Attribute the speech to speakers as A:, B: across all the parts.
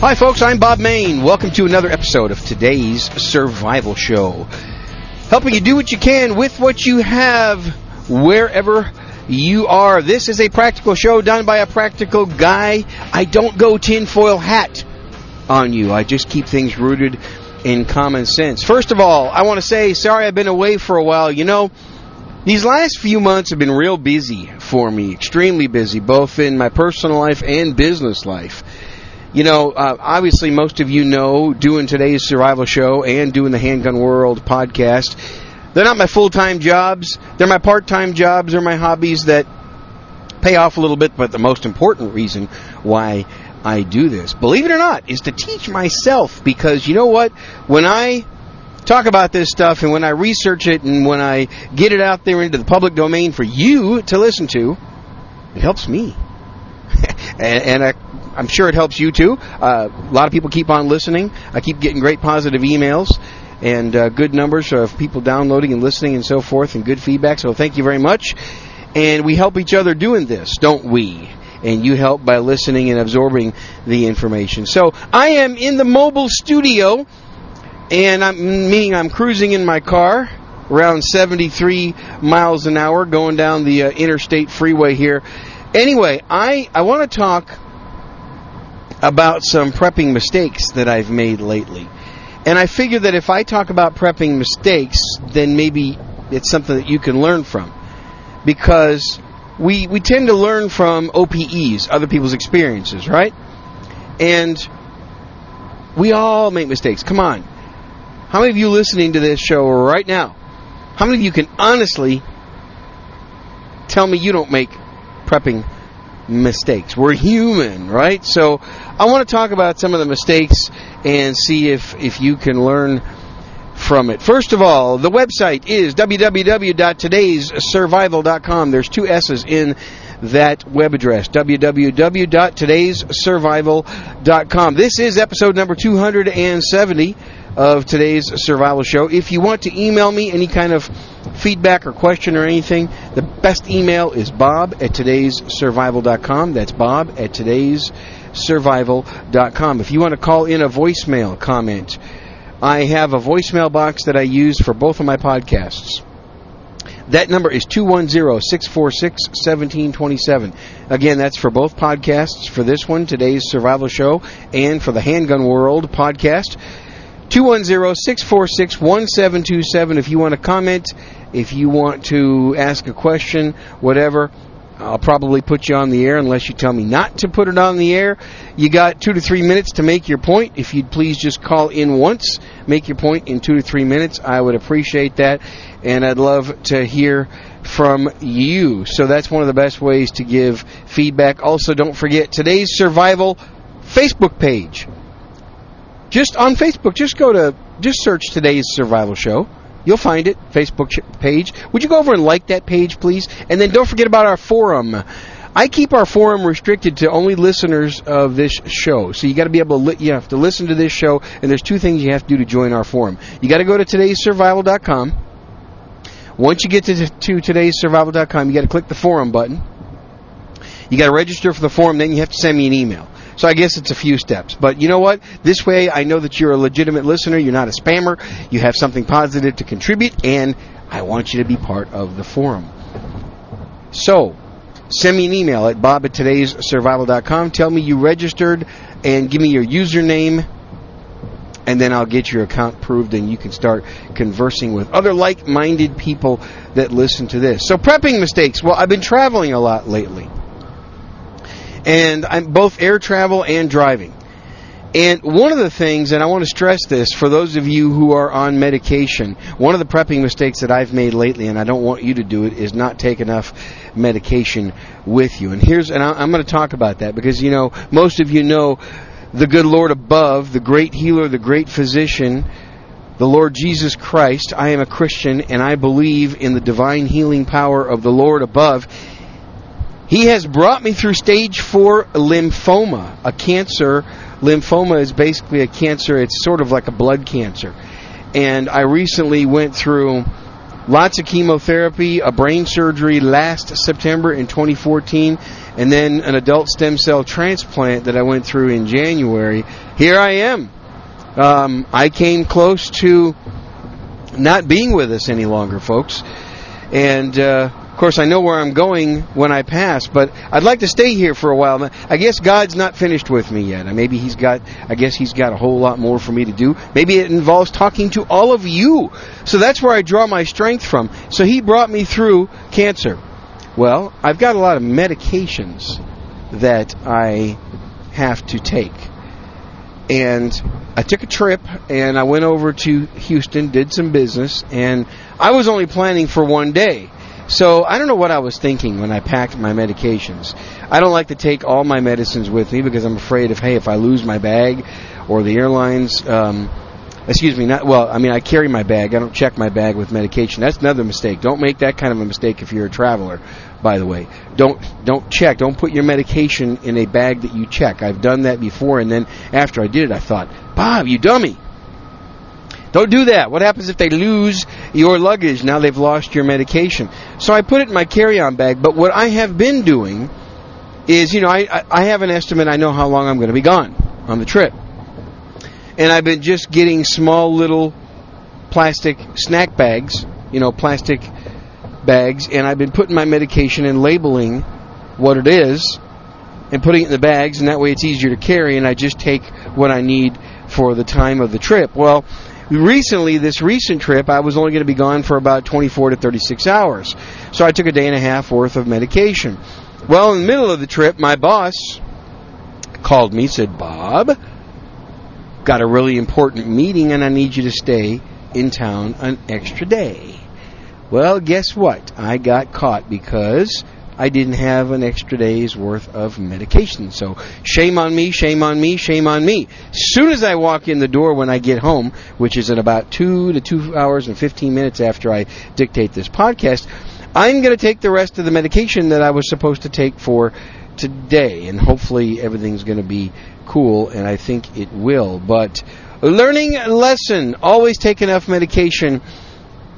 A: Hi, folks. I'm Bob Mayne. Welcome to another episode of today's Survival Show. Helping you do what you can with what you have, wherever you are. This is a practical show done by a practical guy. I don't go tinfoil hat on you. I just keep things rooted in common sense. First of all, I want to say sorry I've been away for a while. You know, these last few months have been real busy for me, extremely busy, both in my personal life and business life. You know, uh, obviously, most of you know doing today's survival show and doing the Handgun World podcast. They're not my full time jobs, they're my part time jobs, they're my hobbies that pay off a little bit, but the most important reason why I do this, believe it or not, is to teach myself because you know what? When I talk about this stuff and when I research it and when I get it out there into the public domain for you to listen to, it helps me. and, and I, I'm sure it helps you too. Uh, a lot of people keep on listening. I keep getting great positive emails and uh, good numbers of people downloading and listening and so forth and good feedback. So thank you very much. And we help each other doing this, don't we? And you help by listening and absorbing the information. So I am in the mobile studio, and I'm meaning I'm cruising in my car around 73 miles an hour going down the uh, interstate freeway here. Anyway, I I want to talk about some prepping mistakes that I've made lately. And I figure that if I talk about prepping mistakes, then maybe it's something that you can learn from. Because we, we tend to learn from OPEs, other people's experiences, right? And we all make mistakes. Come on. How many of you listening to this show right now, how many of you can honestly tell me you don't make prepping mistakes. We're human, right? So I want to talk about some of the mistakes and see if, if you can learn from it. First of all, the website is www.todayssurvival.com. There's two S's in that web address, www.todayssurvival.com. This is episode number 270 of today's survival show. If you want to email me any kind of feedback or question or anything, the best email is bob at todayssurvival.com. That's bob at todayssurvival.com. If you want to call in a voicemail comment, I have a voicemail box that I use for both of my podcasts. That number is 210-646-1727. Again, that's for both podcasts, for this one, today's survival show, and for the Handgun World podcast. 210-646-1727 if you want to comment, if you want to ask a question, whatever. I'll probably put you on the air unless you tell me not to put it on the air. You got two to three minutes to make your point. If you'd please just call in once, make your point in two to three minutes, I would appreciate that. And I'd love to hear from you. So that's one of the best ways to give feedback. Also, don't forget today's survival Facebook page. Just on Facebook, just go to, just search today's survival show. You'll find it, Facebook page. Would you go over and like that page, please? And then don't forget about our forum. I keep our forum restricted to only listeners of this show. So you got to be able to li- you have to listen to this show and there's two things you have to do to join our forum. You got to go to todayssurvival.com. Once you get to, to todayssurvival.com, you got to click the forum button. You got to register for the forum, then you have to send me an email. So I guess it's a few steps. But you know what? This way I know that you're a legitimate listener, you're not a spammer, you have something positive to contribute, and I want you to be part of the forum. So, send me an email at bob at. Tell me you registered and give me your username and then I'll get your account proved and you can start conversing with other like-minded people that listen to this. So prepping mistakes. Well, I've been traveling a lot lately and I'm both air travel and driving. And one of the things, and I want to stress this for those of you who are on medication, one of the prepping mistakes that I've made lately, and I don't want you to do it, is not take enough medication with you. And here's, and I'm going to talk about that because, you know, most of you know the good Lord above, the great healer, the great physician, the Lord Jesus Christ. I am a Christian and I believe in the divine healing power of the Lord above. He has brought me through stage four lymphoma, a cancer. Lymphoma is basically a cancer, it's sort of like a blood cancer. And I recently went through lots of chemotherapy, a brain surgery last September in 2014, and then an adult stem cell transplant that I went through in January. Here I am. Um, I came close to not being with us any longer, folks. And uh, course, I know where I'm going when I pass, but I'd like to stay here for a while. I guess God's not finished with me yet. Uh, maybe He's got. I guess He's got a whole lot more for me to do. Maybe it involves talking to all of you. So that's where I draw my strength from. So He brought me through cancer. Well, I've got a lot of medications that I have to take. And I took a trip and I went over to Houston, did some business, and I was only planning for one day. So I don't know what I was thinking when I packed my medications. I don't like to take all my medicines with me because I'm afraid if hey if I lose my bag or the airlines um, excuse me not well I mean I carry my bag. I don't check my bag with medication. That's another mistake. Don't make that kind of a mistake if you're a traveler by the way. Don't don't check. Don't put your medication in a bag that you check. I've done that before and then after I did it I thought Bob you dummy don't do that. What happens if they lose your luggage? Now they've lost your medication. So I put it in my carry-on bag. But what I have been doing is, you know, I, I have an estimate. I know how long I'm going to be gone on the trip. And I've been just getting small little plastic snack bags, you know, plastic bags. And I've been putting my medication and labeling what it is and putting it in the bags. And that way it's easier to carry. And I just take what I need for the time of the trip. Well, recently, this recent trip, I was only going to be gone for about 24 to 36 hours. So I took a day and a half worth of medication. Well, in the middle of the trip, my boss called me, said, Bob, got a really important meeting and I need you to stay in town an extra day. Well, guess what? I got caught because I didn't have an extra day's worth of medication. So shame on me, shame on me, shame on me. Soon as I walk in the door when I get home, which is in about two to two hours and 15 minutes after I dictate this podcast, I'm going to take the rest of the medication that I was supposed to take for today. And hopefully everything's going to be cool, and I think it will. But learning lesson always take enough medication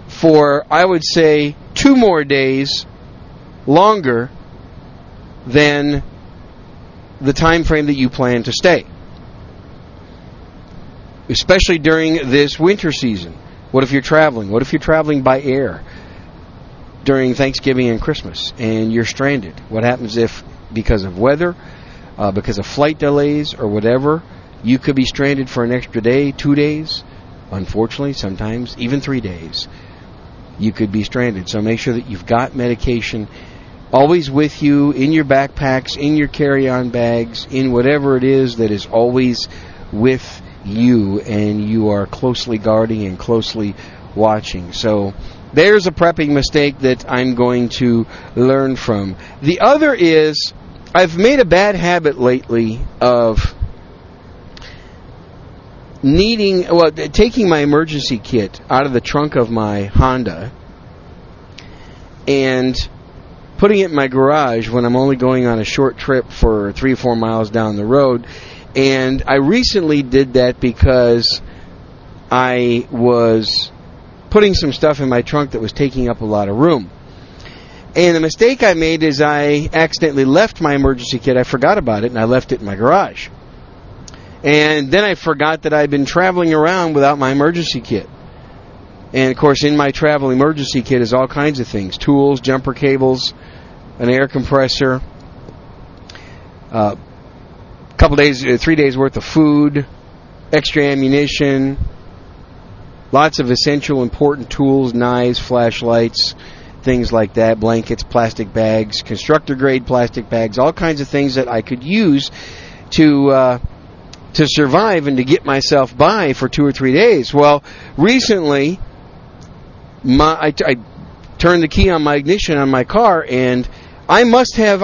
A: for, I would say, two more days longer than the time frame that you plan to stay. Especially during this winter season. What if you're traveling? What if you're traveling by air during Thanksgiving and Christmas and you're stranded? What happens if, because of weather, uh, because of flight delays or whatever, you could be stranded for an extra day, two days? Unfortunately, sometimes even three days. You could be stranded. So make sure that you've got medication always with you in your backpacks, in your carry-on bags, in whatever it is that is always with you and you are closely guarding and closely watching. So there's a prepping mistake that I'm going to learn from. The other is I've made a bad habit lately of needing well taking my emergency kit out of the trunk of my Honda and putting it in my garage when I'm only going on a short trip for three or four miles down the road. And I recently did that because I was putting some stuff in my trunk that was taking up a lot of room. And the mistake I made is I accidentally left my emergency kit. I forgot about it and I left it in my garage. And then I forgot that I'd been traveling around without my emergency kit. And of course, in my travel emergency kit is all kinds of things tools, jumper cables, an air compressor, a uh, couple days, uh, three days worth of food, extra ammunition, lots of essential important tools, knives, flashlights, things like that, blankets, plastic bags, constructor grade plastic bags, all kinds of things that I could use to uh, to survive and to get myself by for two or three days. Well, recently, my I, I turned the key on my ignition on my car and I must have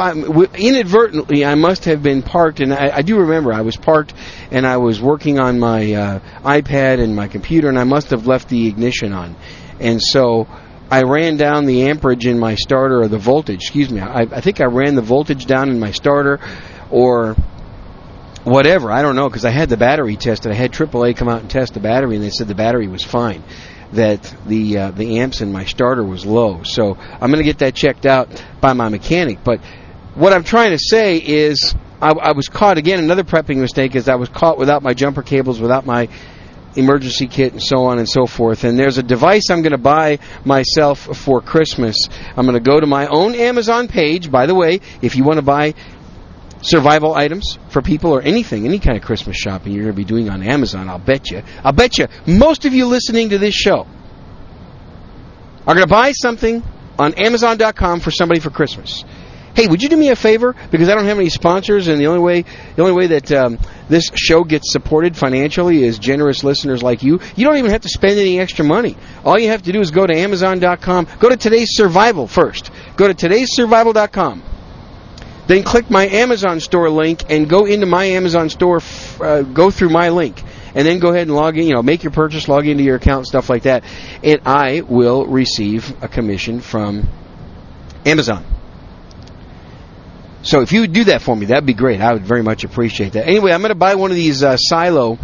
A: inadvertently. I must have been parked, and I, I do remember I was parked, and I was working on my uh, iPad and my computer, and I must have left the ignition on, and so I ran down the amperage in my starter or the voltage. Excuse me. I, I think I ran the voltage down in my starter, or whatever. I don't know because I had the battery tested. I had AAA come out and test the battery, and they said the battery was fine. That the uh, the amps in my starter was low. So I'm going to get that checked out by my mechanic. But what I'm trying to say is I, I was caught again. Another prepping mistake is I was caught without my jumper cables, without my emergency kit and so on and so forth. And there's a device I'm going to buy myself for Christmas. I'm going to go to my own Amazon page. By the way, if you want to buy survival items for people or anything, any kind of Christmas shopping you're going to be doing on Amazon, I'll bet you. I'll bet you most of you listening to this show are going to buy something on Amazon.com for somebody for Christmas. Hey, would you do me a favor? Because I don't have any sponsors, and the only way the only way that um, this show gets supported financially is generous listeners like you. You don't even have to spend any extra money. All you have to do is go to Amazon.com. Go to Today's Survival first. Go to Today'sSurvival.com. Then click my Amazon store link and go into my Amazon store. Uh, go through my link and then go ahead and log in, you know, make your purchase, log into your account, stuff like that, and I will receive a commission from Amazon. So if you would do that for me, that'd be great. I would very much appreciate that. Anyway, I'm going to buy one of these uh, Silo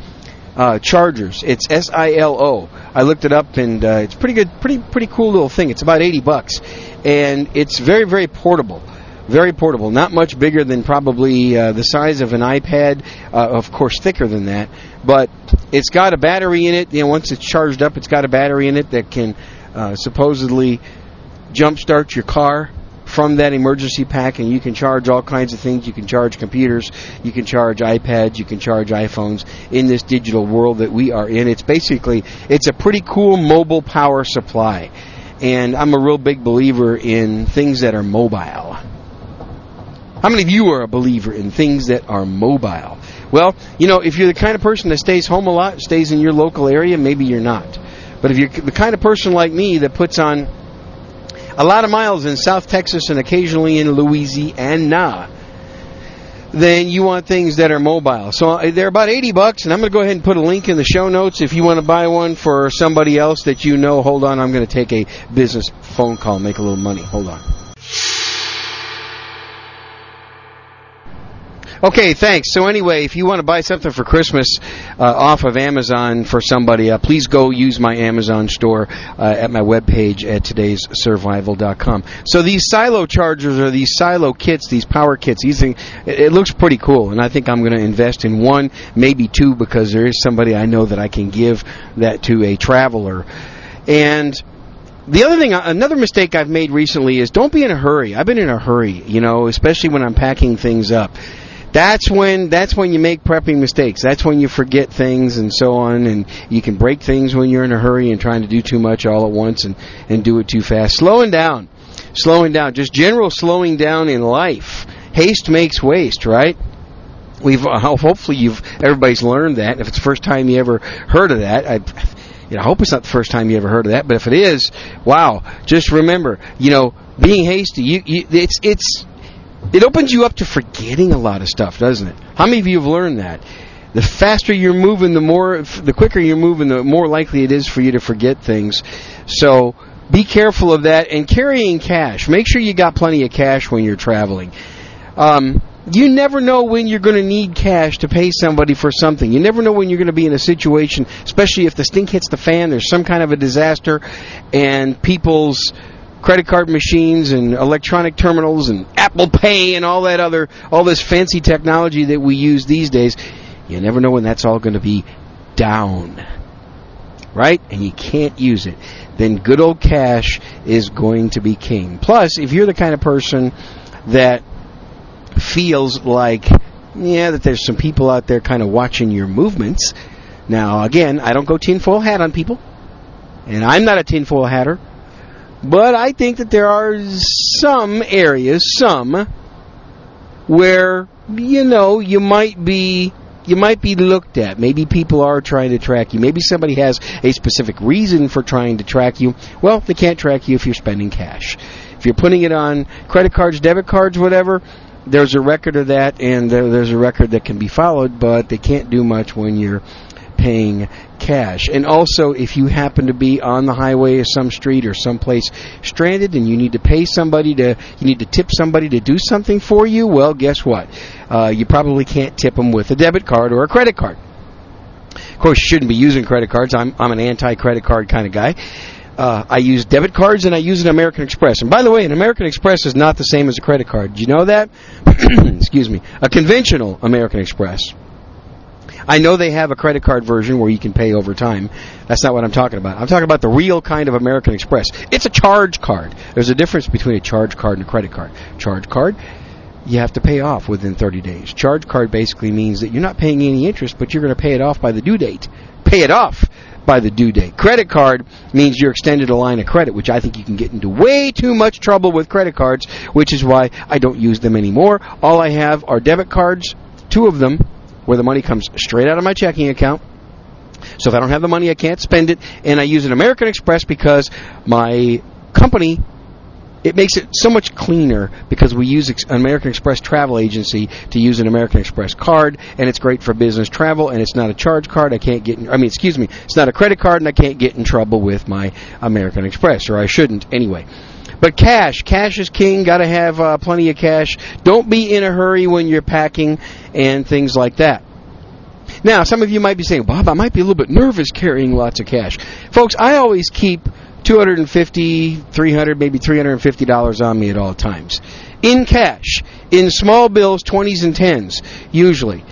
A: uh, chargers. It's S I L O. I looked it up and uh, it's pretty good, pretty pretty cool little thing. It's about 80 bucks, and it's very very portable. Very portable, not much bigger than probably uh, the size of an iPad. Uh, of course, thicker than that, but it's got a battery in it. You know, once it's charged up, it's got a battery in it that can uh, supposedly jumpstart your car from that emergency pack, and you can charge all kinds of things. You can charge computers, you can charge iPads, you can charge iPhones in this digital world that we are in. It's basically it's a pretty cool mobile power supply, and I'm a real big believer in things that are mobile. How many of you are a believer in things that are mobile? Well, you know, if you're the kind of person that stays home a lot, stays in your local area, maybe you're not. But if you're the kind of person like me that puts on a lot of miles in South Texas and occasionally in Louisiana, then you want things that are mobile. So uh, they're about 80 bucks, and I'm going to go ahead and put a link in the show notes if you want to buy one for somebody else that you know. Hold on, I'm going to take a business phone call, make a little money. Hold on. Okay, thanks. So anyway, if you want to buy something for Christmas uh, off of Amazon for somebody, uh, please go use my Amazon store uh, at my webpage at today'ssurvival.com. So these silo chargers or these silo kits, these power kits, these things, it, it looks pretty cool, and I think I'm going to invest in one, maybe two, because there is somebody I know that I can give that to a traveler. And the other thing, another mistake I've made recently is don't be in a hurry. I've been in a hurry, you know, especially when I'm packing things up that's when that's when you make prepping mistakes. That's when you forget things and so on, and you can break things when you're in a hurry and trying to do too much all at once and and do it too fast. Slowing down, slowing down, just general slowing down in life. Haste makes waste, right? We've uh, hopefully you've everybody's learned that. If it's the first time you ever heard of that, I. You know, I hope it's not the first time you ever heard of that, but if it is, wow! Just remember, you know, being hasty. You, you it's it's it opens you up to forgetting a lot of stuff, doesn't it? How many of you have learned that? The faster you're moving, the more, the quicker you're moving, the more likely it is for you to forget things. So be careful of that and carrying cash. Make sure you got plenty of cash when you're traveling. Um, you never know when you're going to need cash to pay somebody for something. You never know when you're going to be in a situation, especially if the stink hits the fan, there's some kind of a disaster, and people's credit card machines and electronic terminals and Apple Pay and all that other, all this fancy technology that we use these days, you never know when that's all going to be down. Right? And you can't use it. Then good old cash is going to be king. Plus, if you're the kind of person that feels like, yeah, that there's some people out there kind of watching your movements. Now, again, I don't go tinfoil hat on people. And I'm not a tinfoil hatter. But I think that there are some areas, some, where, you know, you might be you might be looked at. Maybe people are trying to track you. Maybe somebody has a specific reason for trying to track you. Well, they can't track you if you're spending cash. If you're putting it on credit cards, debit cards, whatever, there's a record of that, and there's a record that can be followed, but they can't do much when you're paying cash. And also, if you happen to be on the highway or some street or someplace stranded and you need to pay somebody to, you need to tip somebody to do something for you, well, guess what? Uh, you probably can't tip them with a debit card or a credit card. Of course, you shouldn't be using credit cards. I'm I'm an anti-credit card kind of guy. Uh, I use debit cards and I use an American Express. And by the way, an American Express is not the same as a credit card. Do you know that? Excuse me. A conventional American Express. I know they have a credit card version where you can pay over time. That's not what I'm talking about. I'm talking about the real kind of American Express. It's a charge card. There's a difference between a charge card and a credit card. Charge card, you have to pay off within 30 days. Charge card basically means that you're not paying any interest, but you're going to pay it off by the due date. Pay it off by the due date. Credit card means you're extended a line of credit, which I think you can get into way too much trouble with credit cards, which is why I don't use them anymore. All I have are debit cards, two of them, where the money comes straight out of my checking account. So if I don't have the money, I can't spend it. And I use an American Express because my company it makes it so much cleaner because we use an American Express travel agency to use an American Express card, and it's great for business travel, and it's not a charge card. I can't get, in, I mean, excuse me, it's not a credit card, and I can't get in trouble with my American Express, or I shouldn't anyway. But cash, cash is king. Got to have uh, plenty of cash. Don't be in a hurry when you're packing and things like that. Now, some of you might be saying, Bob, I might be a little bit nervous carrying lots of cash. Folks, I always keep 250 300 maybe $350 on me at all times. In cash. In small bills, 20s and 10s, usually.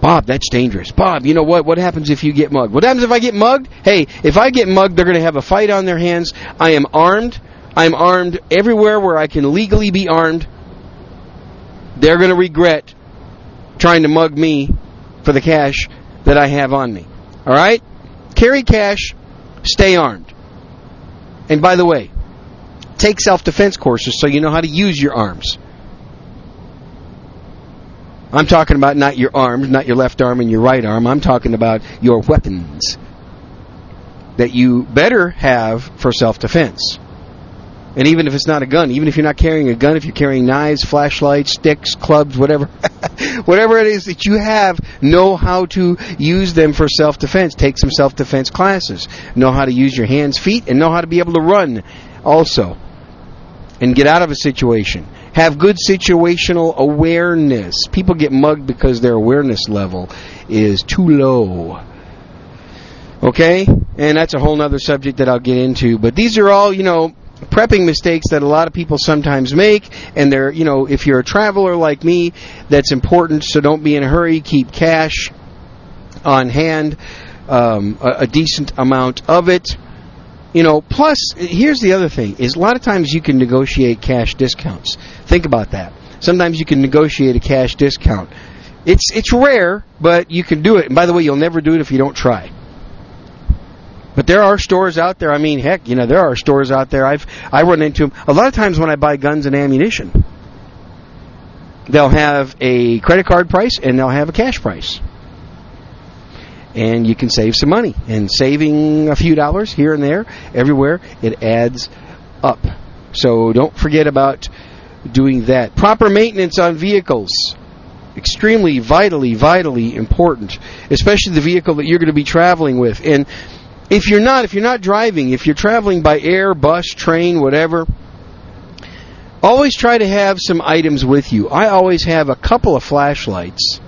A: Bob, that's dangerous. Bob, you know what? What happens if you get mugged? What happens if I get mugged? Hey, if I get mugged, they're going to have a fight on their hands. I am armed. I'm armed everywhere where I can legally be armed. They're going to regret trying to mug me for the cash that I have on me. All right? Carry cash, stay armed. And by the way, take self defense courses so you know how to use your arms. I'm talking about not your arms, not your left arm and your right arm. I'm talking about your weapons that you better have for self defense. And even if it's not a gun, even if you're not carrying a gun, if you're carrying knives, flashlights, sticks, clubs, whatever, whatever it is that you have, know how to use them for self-defense. Take some self-defense classes. Know how to use your hands, feet, and know how to be able to run also. And get out of a situation. Have good situational awareness. People get mugged because their awareness level is too low. Okay? And that's a whole other subject that I'll get into. But these are all, you know, prepping mistakes that a lot of people sometimes make and they're you know if you're a traveler like me that's important so don't be in a hurry. Keep cash on hand um, a, a, decent amount of it. You know plus here's the other thing is a lot of times you can negotiate cash discounts. Think about that. Sometimes you can negotiate a cash discount. It's it's rare but you can do it. And by the way you'll never do it if you don't try but there are stores out there. I mean, heck, you know, there are stores out there. I've I run into them a lot of times when I buy guns and ammunition. They'll have a credit card price and they'll have a cash price. And you can save some money. And saving a few dollars here and there, everywhere, it adds up. So don't forget about doing that. Proper maintenance on vehicles extremely vitally vitally important especially the vehicle that you're going to be traveling with and if you're not, if you're not driving, if you're traveling by air, bus, train, whatever, always try to have some items with you. I always have a couple of flashlights.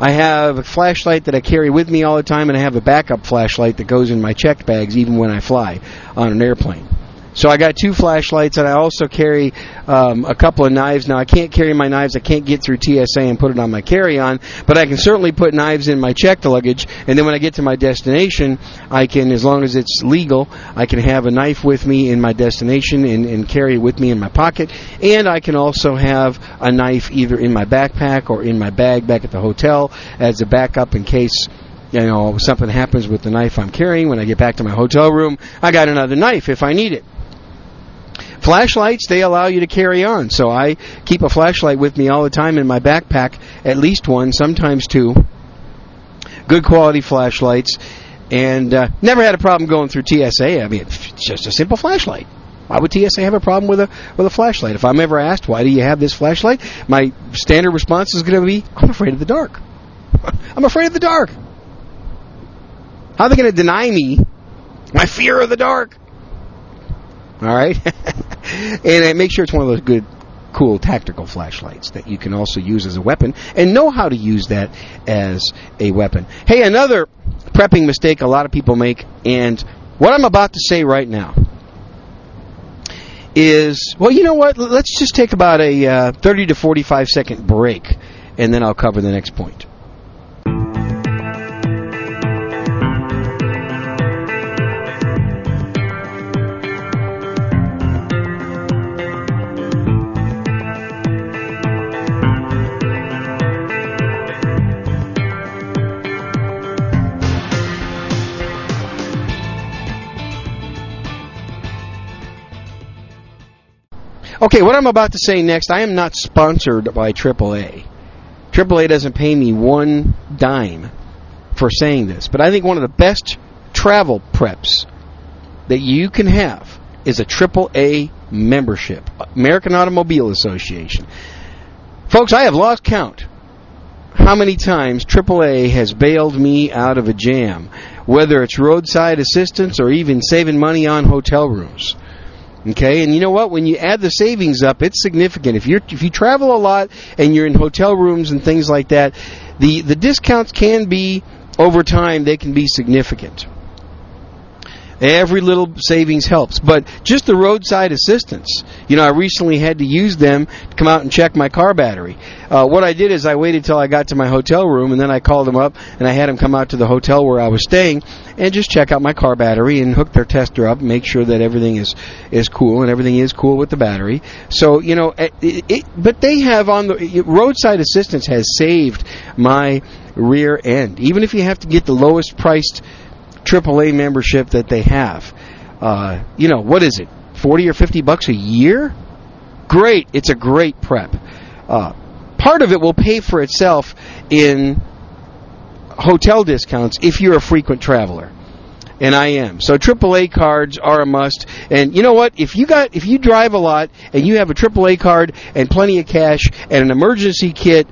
A: I have a flashlight that I carry with me all the time, and I have a backup flashlight that goes in my checked bags even when I fly on an airplane. So I got two flashlights, and I also carry um, a couple of knives. Now I can't carry my knives; I can't get through TSA and put it on my carry-on, but I can certainly put knives in my checked luggage. And then when I get to my destination, I can, as long as it's legal, I can have a knife with me in my destination and, and carry it with me in my pocket. And I can also have a knife either in my backpack or in my bag back at the hotel as a backup in case you know something happens with the knife I'm carrying when I get back to my hotel room. I got another knife if I need it. Flashlights, they allow you to carry on. So I keep a flashlight with me all the time in my backpack, at least one, sometimes two. Good quality flashlights. And uh, never had a problem going through TSA. I mean, it's just a simple flashlight. Why would TSA have a problem with a with a flashlight? If I'm ever asked why do you have this flashlight, my standard response is going to be, "I'm afraid of the dark. I'm afraid of the dark." How are they going to deny me my fear of the dark? All right, and make sure it's one of those good cool tactical flashlights that you can also use as a weapon and know how to use that as a weapon. Hey, another prepping mistake a lot of people make, and what I'm about to say right now is well, you know what? Let's just take about a uh, 30 to 45 second break, and then I'll cover the next point. Okay, what I'm about to say next, I am not sponsored by AAA. AAA doesn't pay me one dime for saying this, but I think one of the best travel preps that you can have is a AAA membership, American Automobile Association. Folks, I have lost count how many times AAA has bailed me out of a jam, whether it's roadside assistance or even saving money on hotel rooms. Okay, and you know what? When you add the savings up, it's significant. If you if you travel a lot and you're in hotel rooms and things like that, the the discounts can be over time they can be significant. Every little savings helps, but just the roadside assistance. You know, I recently had to use them to come out and check my car battery. Uh, what I did is I waited till I got to my hotel room, and then I called them up and I had them come out to the hotel where I was staying and just check out my car battery and hook their tester up, and make sure that everything is is cool and everything is cool with the battery. So you know, it, it, but they have on the roadside assistance has saved my rear end. Even if you have to get the lowest priced AAA membership that they have. Uh, you know, what is it? 40 or 50 bucks a year? Great. It's a great prep. Uh, part of it will pay for itself in hotel discounts if you're a frequent traveler. And I am. So AAA cards are a must. And you know what? If you got if you drive a lot and you have a AAA card and plenty of cash and an emergency kit,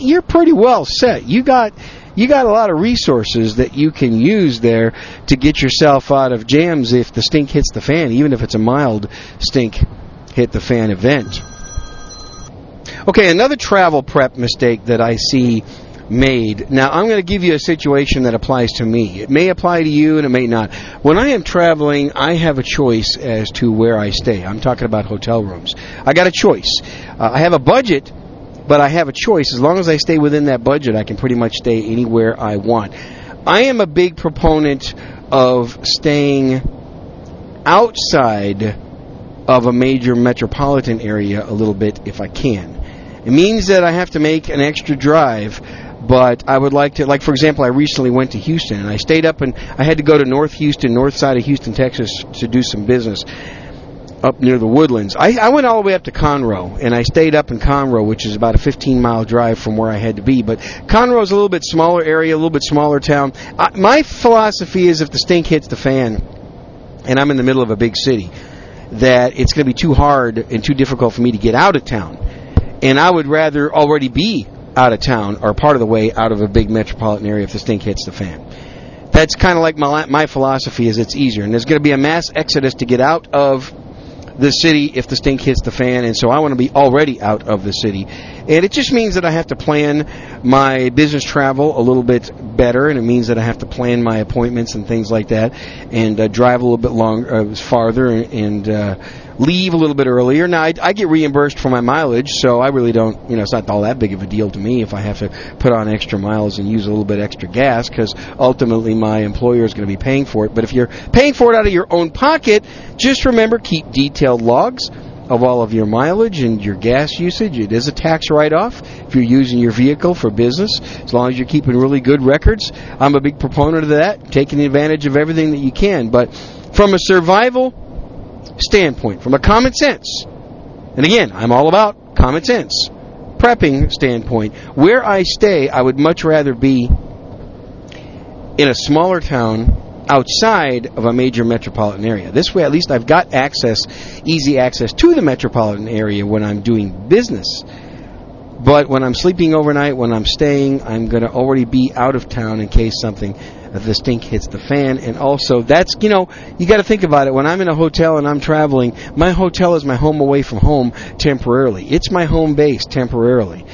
A: you're pretty well set. You got you got a lot of resources that you can use there to get yourself out of jams if the stink hits the fan, even if it's a mild stink hit the fan event. Okay, another travel prep mistake that I see made. Now, I'm going to give you a situation that applies to me. It may apply to you and it may not. When I am traveling, I have a choice as to where I stay. I'm talking about hotel rooms. I got a choice. Uh, I have a budget but I have a choice. As long as I stay within that budget, I can pretty much stay anywhere I want. I am a big proponent of staying outside of a major metropolitan area a little bit if I can. It means that I have to make an extra drive, but I would like to, like for example, I recently went to Houston and I stayed up and I had to go to North Houston, north side of Houston, Texas to do some business up near the woodlands. I, I went all the way up to Conroe, and I stayed up in Conroe, which is about a 15 mile drive from where I had to be. But Conroe is a little bit smaller area, a little bit smaller town. I, my philosophy is if the stink hits the fan, and I'm in the middle of a big city, that it's going to be too hard and too difficult for me to get out of town. And I would rather already be out of town or part of the way out of a big metropolitan area if the stink hits the fan. That's kind of like my my philosophy is it's easier, and there's going to be a mass exodus to get out of the city if the stink hits the fan, and so I want to be already out of the city. And it just means that I have to plan my business travel a little bit better, and it means that I have to plan my appointments and things like that, and uh, drive a little bit longer, uh, farther, and, and uh, leave a little bit earlier. Now I, I get reimbursed for my mileage, so I really don't. You know, it's not all that big of a deal to me if I have to put on extra miles and use a little bit extra gas, because ultimately my employer is going to be paying for it. But if you're paying for it out of your own pocket, just remember keep detailed logs of all of your mileage and your gas usage. It is a tax write-off if you're using your vehicle for business, as long as you're keeping really good records. I'm a big proponent of that, taking advantage of everything that you can. But from a survival standpoint, from a common sense, and again, I'm all about common sense, prepping standpoint, where I stay, I would much rather be in a smaller town outside of a major metropolitan area. This way, at least I've got access, easy access to the metropolitan area when I'm doing business. But when I'm sleeping overnight, when I'm staying, I'm going to already be out of town in case something uh, the stink hits the fan. And also, that's, you know, you got to think about it. When I'm in a hotel and I'm traveling, my hotel is my home away from home temporarily. It's my home base temporarily.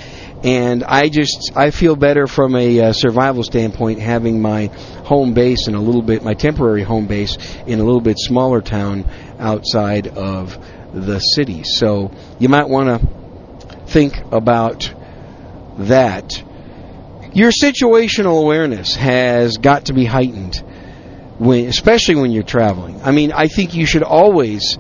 A: And I just, I feel better from a uh, survival standpoint having my home base in a little bit, my temporary home base in a little bit smaller town outside of the city. So you might want to think about that. Your situational awareness has got to be heightened, when, especially when you're traveling. I mean, I think you should always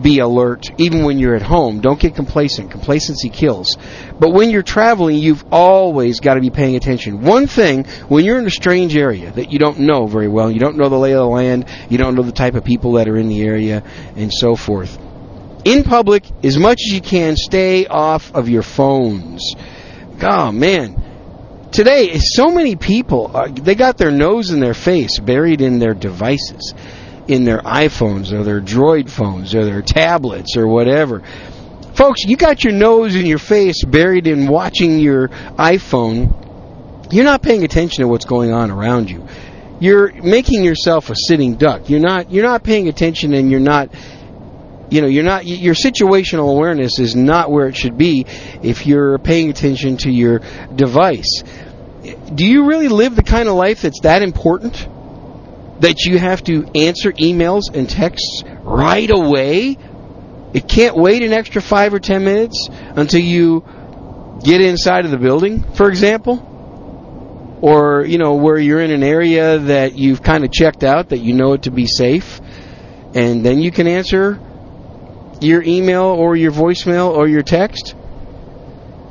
A: be alert, even when you're at home. Don't get complacent. Complacency kills. But when you're traveling, you've always got to be paying attention. One thing, when you're in a strange area that you don't know very well, you don't know the lay of the land, you don't know the type of people that are in the area, and so forth. In public, as much as you can, stay off of your phones. Oh, man today so many people uh, they got their nose in their face buried in their devices in their iPhones or their Droid phones or their tablets or whatever. Folks, you got your nose in your face buried in watching your iPhone. You're not paying attention to what's going on around you. You're making yourself a sitting duck. You're not you're not paying attention and you're not you know, you're not your situational awareness is not where it should be if you're paying attention to your device. Do you really live the kind of life that's that important? that you have to answer emails and texts right away. It can't wait an extra five or ten minutes until you get inside of the building, for example. Or, you know, where you're in an area that you've kind of checked out, that you know it to be safe. And then you can answer your email or your voicemail or your text.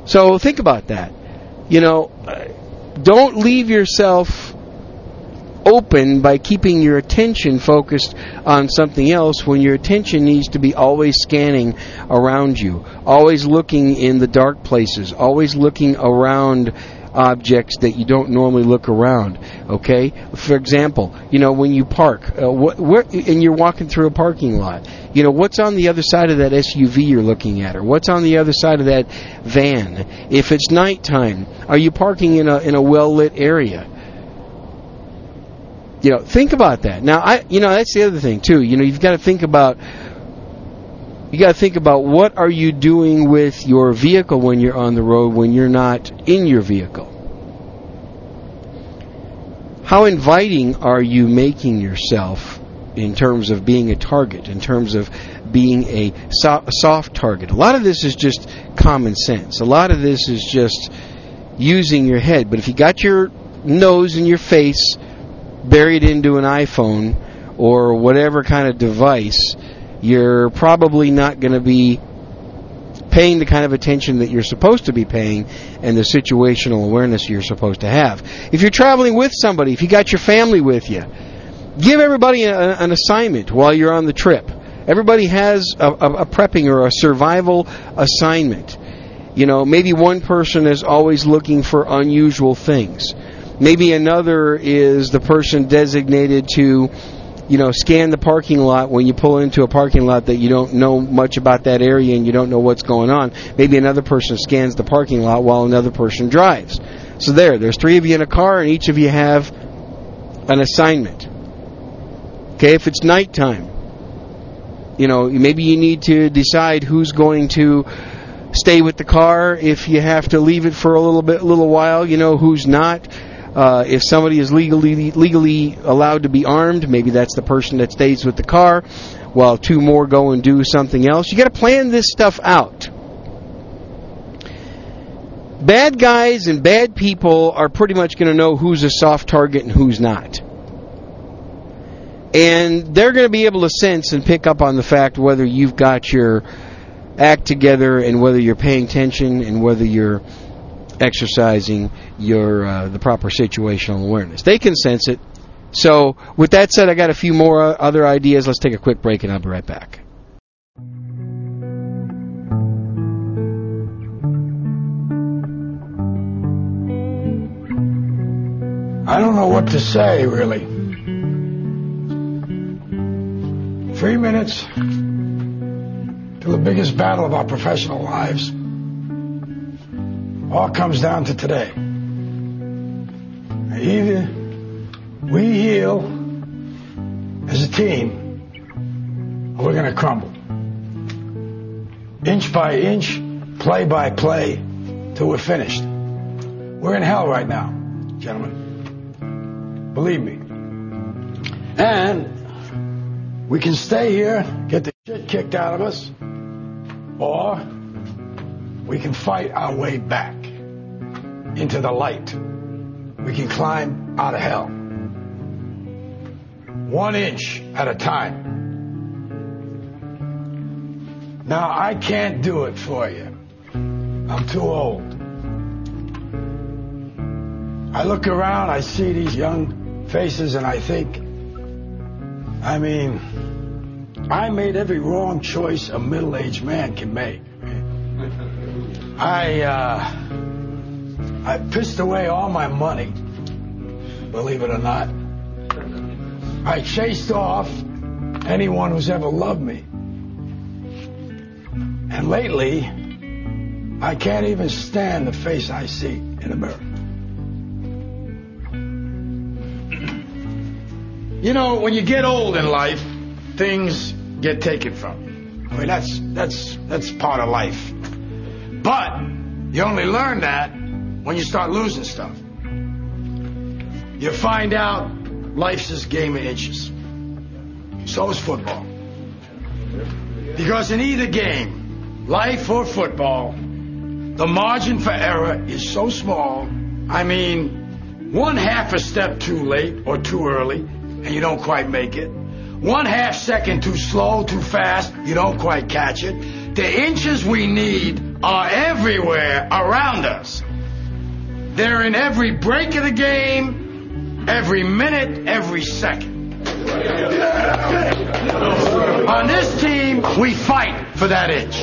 A: So think about that. You know, uh, don't leave yourself open by keeping your attention focused on something else when your attention needs to be always scanning around you, always looking in the dark places, always looking around objects that you don't normally look around. Okay, for example, you know when you park, uh, what, where, and you're walking through a parking lot. You know what's on the other side of that SUV you're looking at, or what's on the other side of that van. If it's nighttime, are you parking in a in a well lit area? You know, think about that. Now, I, you know, that's the other thing too. You know, you've got to think about, you got to think about what are you doing with your vehicle when you're on the road when you're not in your vehicle. How inviting are you making yourself in terms of being a target, in terms of being a, soft target? A lot of this is just common sense. A lot of this is just using your head. But if you got your nose in your face buried into an iPhone or whatever kind of device, you're probably not going to be paying the kind of attention that you're supposed to be paying and the situational awareness you're supposed to have. If you're traveling with somebody, if you got your family with you, give everybody a, an assignment while you're on the trip. Everybody has a, a, a prepping or a survival assignment. You know, maybe one person is always looking for unusual things. Maybe another is the person designated to, you know, scan the parking lot when you pull into a parking lot that you don't know much about that area and you don't know what's going on. Maybe another person scans the parking lot while another person drives. So there, there's three of you in a car and each of you have an assignment. Okay, if it's nighttime, you know, maybe you need to decide who's going to stay with the car if you have to leave it for a little bit, a little while. You know, who's not uh, if somebody is legally legally allowed to be armed, maybe that's the person that stays with the car, while two more go and do something else. You got to plan this stuff out. Bad guys and bad people are pretty much going to know who's a soft target and who's not. And they're going to be able to sense and pick up on the fact whether you've got your act together and whether you're paying attention and whether you're exercising your uh, the proper situational awareness. They can sense it. So, with that said, I got a few more uh, other ideas. Let's take a quick break, and I'll be right back.
B: I don't know what to say, really. Three minutes to the biggest battle of our professional lives all comes down to today. Either we heal as a team, or we're going to crumble. Inch by inch, play by play, till we're finished. We're in hell right now, gentlemen. Believe me. And we can stay here, get the shit kicked out of us, or we can fight our way back into the light. We can climb out of hell. One inch at a time. Now, I can't do it for you. I'm too old. I look around, I see these young faces, and I think, I mean, I made every wrong choice a middle aged man can make. I, uh, I pissed away all my money, believe it or not. I chased off anyone who's ever loved me. And lately, I can't even stand the face I see in the mirror. You know, when you get old in life, things get taken from you. I mean, that's that's that's part of life. But you only learn that when you start losing stuff. You find out life's this game of inches. So is football. Because in either game, life or football, the margin for error is so small. I mean, one half a step too late or too early, and you don't quite make it. One half second too slow, too fast, you don't quite catch it. The inches we need are everywhere around us. They're in every break of the game, every minute, every second. On this team, we fight for that inch.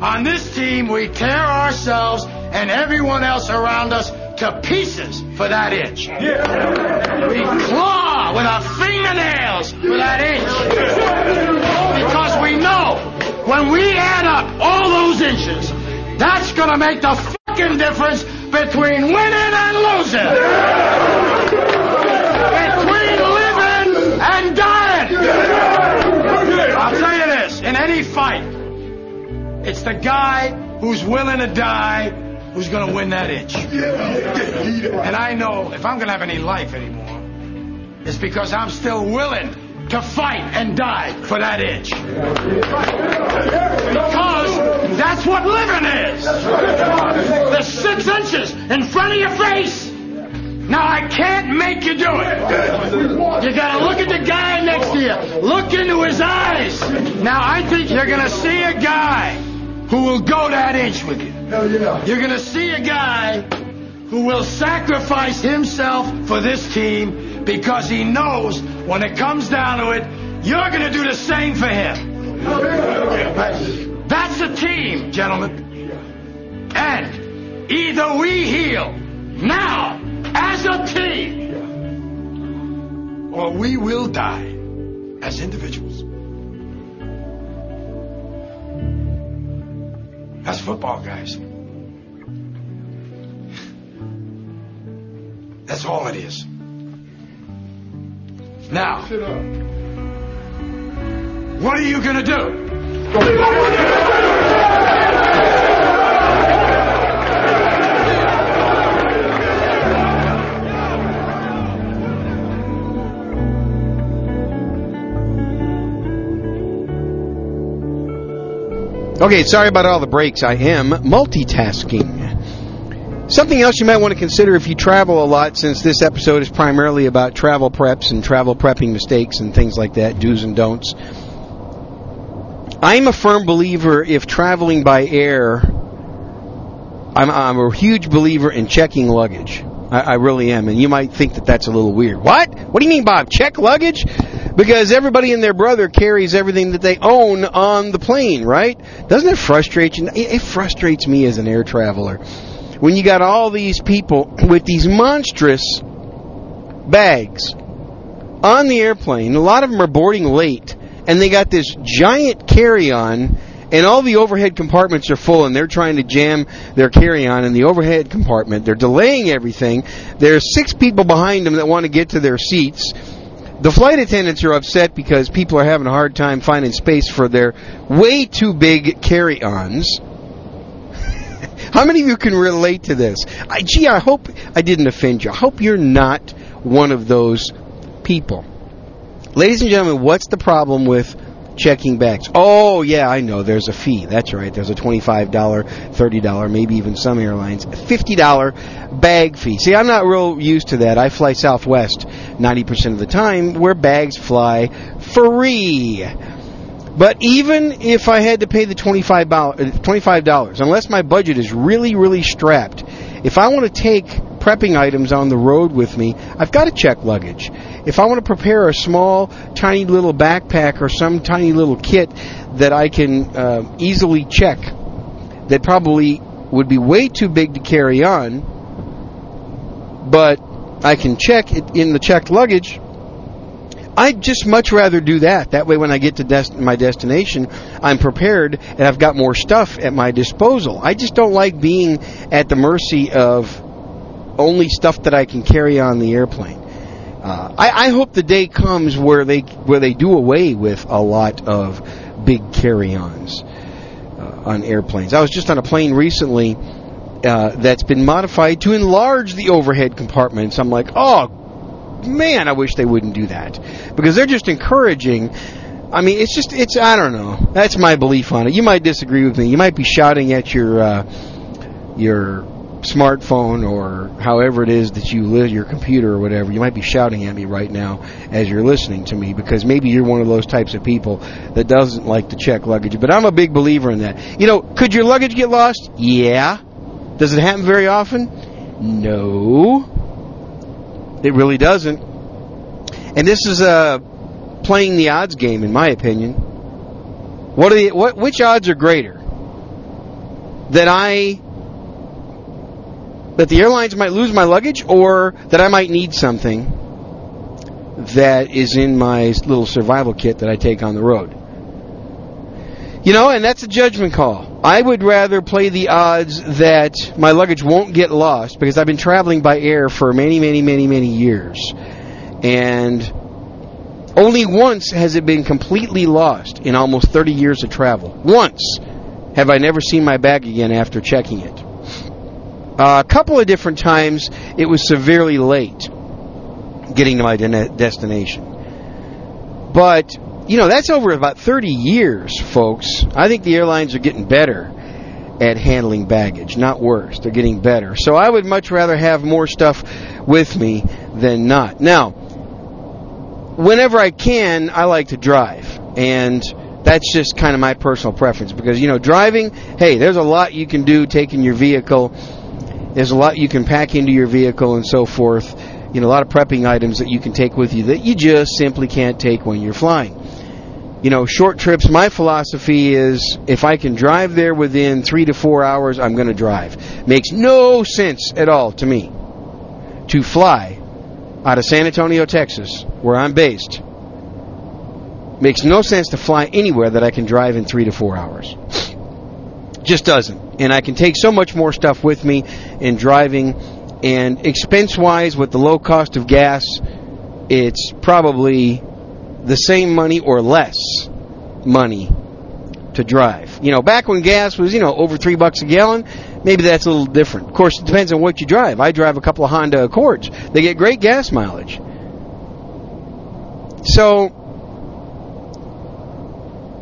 B: On this team, we tear ourselves and everyone else around us to pieces for that inch. We claw with our fingernails for that inch. Because we know when we add up all those inches, that's gonna make the fucking difference between winning and losing. Between living and dying. I'll tell you this, in any fight, it's the guy who's willing to die who's going to win that inch. And I know if I'm going to have any life anymore, it's because I'm still willing to fight and die for that inch. Because that's what living is. The six inches in front of your face. Now I can't make you do it. You gotta look at the guy next to you. Look into his eyes. Now I think you're gonna see a guy who will go that inch with you. You're gonna see a guy who will sacrifice himself for this team because he knows when it comes down to it, you're gonna do the same for him. That's a team, gentlemen. And either we heal now as a team, or we will die as individuals. That's football, guys. That's all it is. Now, what are you going to do?
A: Okay, sorry about all the breaks. I am multitasking. Something else you might want to consider if you travel a lot, since this episode is primarily about travel preps and travel prepping mistakes and things like that, do's and don'ts. I'm a firm believer if traveling by air, I'm, I'm a huge believer in checking luggage. I, I really am. And you might think that that's a little weird. What? What do you mean, Bob? Check luggage? Because everybody and their brother carries everything that they own on the plane, right? Doesn't it frustrate you? It, it frustrates me as an air traveler. When you got all these people with these monstrous bags on the airplane, a lot of them are boarding late, and they got this giant carry on and all the overhead compartments are full and they're trying to jam their carry-on in the overhead compartment. They're delaying everything. There's six people behind them that want to get to their seats. The flight attendants are upset because people are having a hard time finding space for their way too big carry-ons. How many of you can relate to this? I, gee, I hope I didn't offend you. I hope you're not one of those people. Ladies and gentlemen, what's the problem with checking bags? Oh, yeah, I know. There's a fee. That's right. There's a $25, $30, maybe even some airlines, $50 bag fee. See, I'm not real used to that. I fly Southwest 90% of the time where bags fly free. But even if I had to pay the $25, uh, $25, unless my budget is really, really strapped, if I want to take prepping items on the road with me, I've got to check luggage. If I want to prepare a small, tiny little backpack or some tiny little kit that I can uh, easily check, that probably would be way too big to carry on, but I can check it in the checked luggage, I'd just much rather do that. That way, when I get to dest- my destination, I'm prepared and I've got more stuff at my disposal. I just don't like being at the mercy of only stuff that I can carry on the airplane. Uh, I, I hope the day comes where they where they do away with a lot of big carry-ons uh, on airplanes. I was just on a plane recently uh, that's been modified to enlarge the overhead compartments. I'm like, oh man, I wish they wouldn't do that because they're just encouraging. I mean, it's just it's I don't know. That's my belief on it. You might disagree with me. You might be shouting at your uh, your smartphone or however it is that you live your computer or whatever. You might be shouting at me right now as you're listening to me because maybe you're one of those types of people that doesn't like to check luggage. But I'm a big believer in that. You know, could your luggage get lost? Yeah. Does it happen very often? No. It really doesn't. And this is uh, playing the odds game, in my opinion. What are the what? Which odds are greater? That I that the airlines might lose my luggage, or that I might need something that is in my little survival kit that I take on the road. You know, and that's a judgment call. I would rather play the odds that my luggage won't get lost because I've been traveling by air for many, many, many, many years. And only once has it been completely lost in almost 30 years of travel. Once have I never seen my bag again after checking it. Uh, a couple of different times it was severely late getting to my de- destination. But you know, that's over about 30 years, folks. I think the airlines are getting better at handling baggage, not worse. They're getting better. So I would much rather have more stuff with me than not. Now, whenever I can, I like to drive. And that's just kind of my personal preference because, you know, driving, hey, there's a lot you can do taking your vehicle. There's a lot you can pack into your vehicle and so forth. You know, a lot of prepping items that you can take with you that you just simply can't take when you're flying you know, short trips, my philosophy is if I can drive there within three to four hours, I'm going to drive. Makes no sense at all to me to fly out of San Antonio, Texas, where I'm based. Makes no sense to fly anywhere that I can drive in three to four hours. Just doesn't. And I can take so much more stuff with me in driving. And expense wise, with the low cost of gas, it's probably the same money or less money to drive. You know, back when gas was, you know, over three bucks a gallon, maybe that's a little different. Of course, it depends on what you drive. I drive a couple of Honda Accords. They get great gas mileage. So,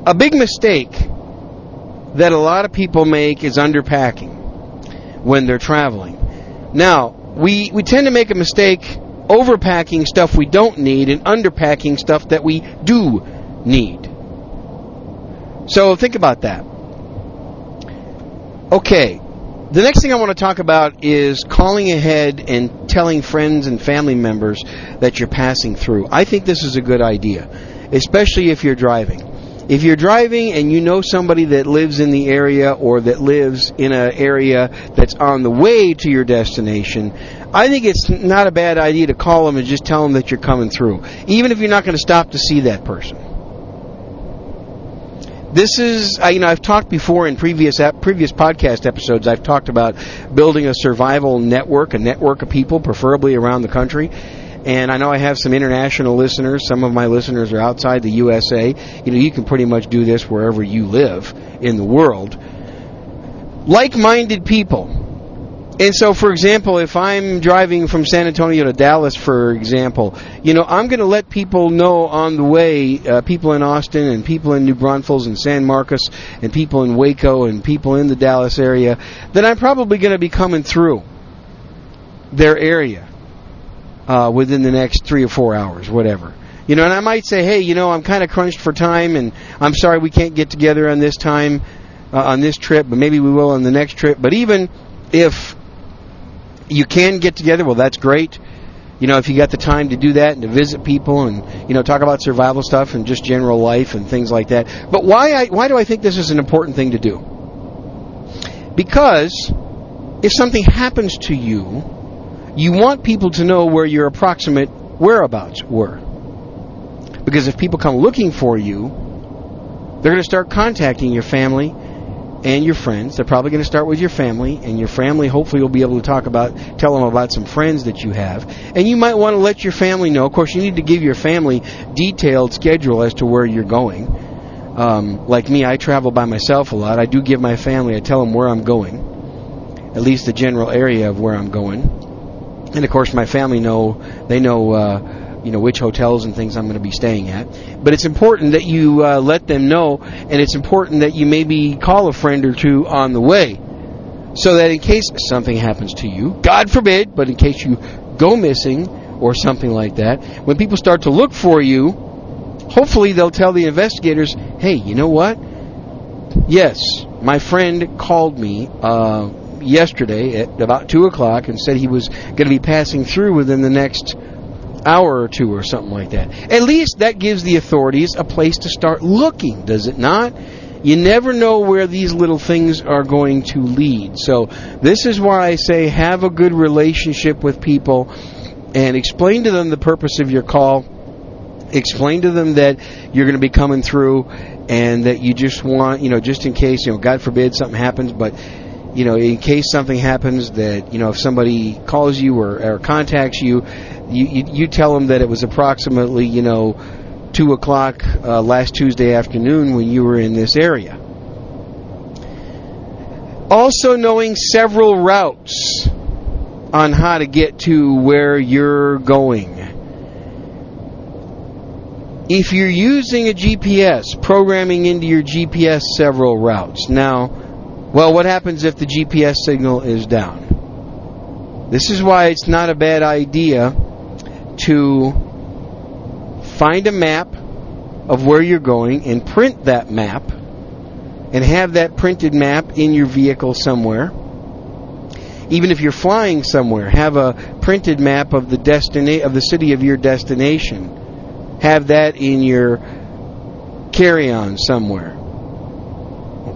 A: a big mistake that a lot of people make is underpacking when they're traveling. Now, we, we tend to make a mistake overpacking stuff we don't need and underpacking stuff that we do need. So think about that. Okay, the next thing I want to talk about is calling ahead and telling friends and family members that you're passing through. I think this is a good idea, especially if you're driving. If you're driving and you know somebody that lives in the area or that lives in an area that's on the way to your destination, I think it's not a bad idea to call them and just tell them that you're coming through, even if you're not going to stop to see that person. this is I, you know I've talked before in previous previous podcast episodes. I've talked about building a survival network, a network of people, preferably around the country. And I know I have some international listeners. Some of my listeners are outside the USA. You know, you can pretty much do this wherever you live in the world. Like-minded people. And so, for example, if I'm driving from San Antonio to Dallas, for example, you know, I'm going to let people know on the way, uh, people in Austin and people in New Braunfels and San Marcos and people in Waco and people in the Dallas area, that I'm probably going to be coming through their area uh, within the next three or four hours, whatever. You know, and I might say, hey, you know, I'm kind of crunched for time, and I'm sorry we can't get together on this time, uh, on this trip, but maybe we will on the next trip. But even if you can get together, well, that's great. You know, if you got the time to do that and to visit people and you know talk about survival stuff and just general life and things like that. But why I, why do I think this is an important thing to do? Because if something happens to you, you want people to know where your approximate whereabouts were. Because if people come looking for you, they're going to start contacting your family and your friends. They're probably going to start with your family, and your family hopefully will be able to talk about, tell them about some friends that you have. And you might want to let your family know. Of course, you need to give your family detailed schedule as to where you're going. Um, like me, I travel by myself a lot. I do give my family, I tell them where I'm going, at least the general area of where I'm going. And of course, my family know, they know, uh, you know which hotels and things I'm going to be staying at. But it's important that you uh, let them know, and it's important that you maybe call a friend or two on the way, so that in case something happens to you, God forbid, but in case you go missing or something like that, when people start to look for you, hopefully they'll tell the investigators, "Hey, you know what? Yes, my friend called me." Uh, yesterday at about two o'clock and said he was going to be passing through within the next hour or two or something like that. At least that gives the authorities a place to start looking, does it not? You never know where these little things are going to lead. So this is why I say have a good relationship with people and explain to them the purpose of your call. Explain to them that you're going to be coming through and that you just want, you know, just in case, you know, God forbid something happens, but you know, in case something happens that, you know, if somebody calls you or, or contacts you, you, you, you tell them that it was approximately, you know, 2 o'clock uh, last Tuesday afternoon when you were in this area. Also, knowing several routes on how to get to where you're going. If you're using a GPS, programming into your GPS several routes. Now, well, what happens if the GPS signal is down? This is why it's not a bad idea to find a map of where you're going and print that map and have that printed map in your vehicle somewhere. Even if you're flying somewhere, have a printed map of the destina- of the city of your destination. Have that in your carry-on somewhere.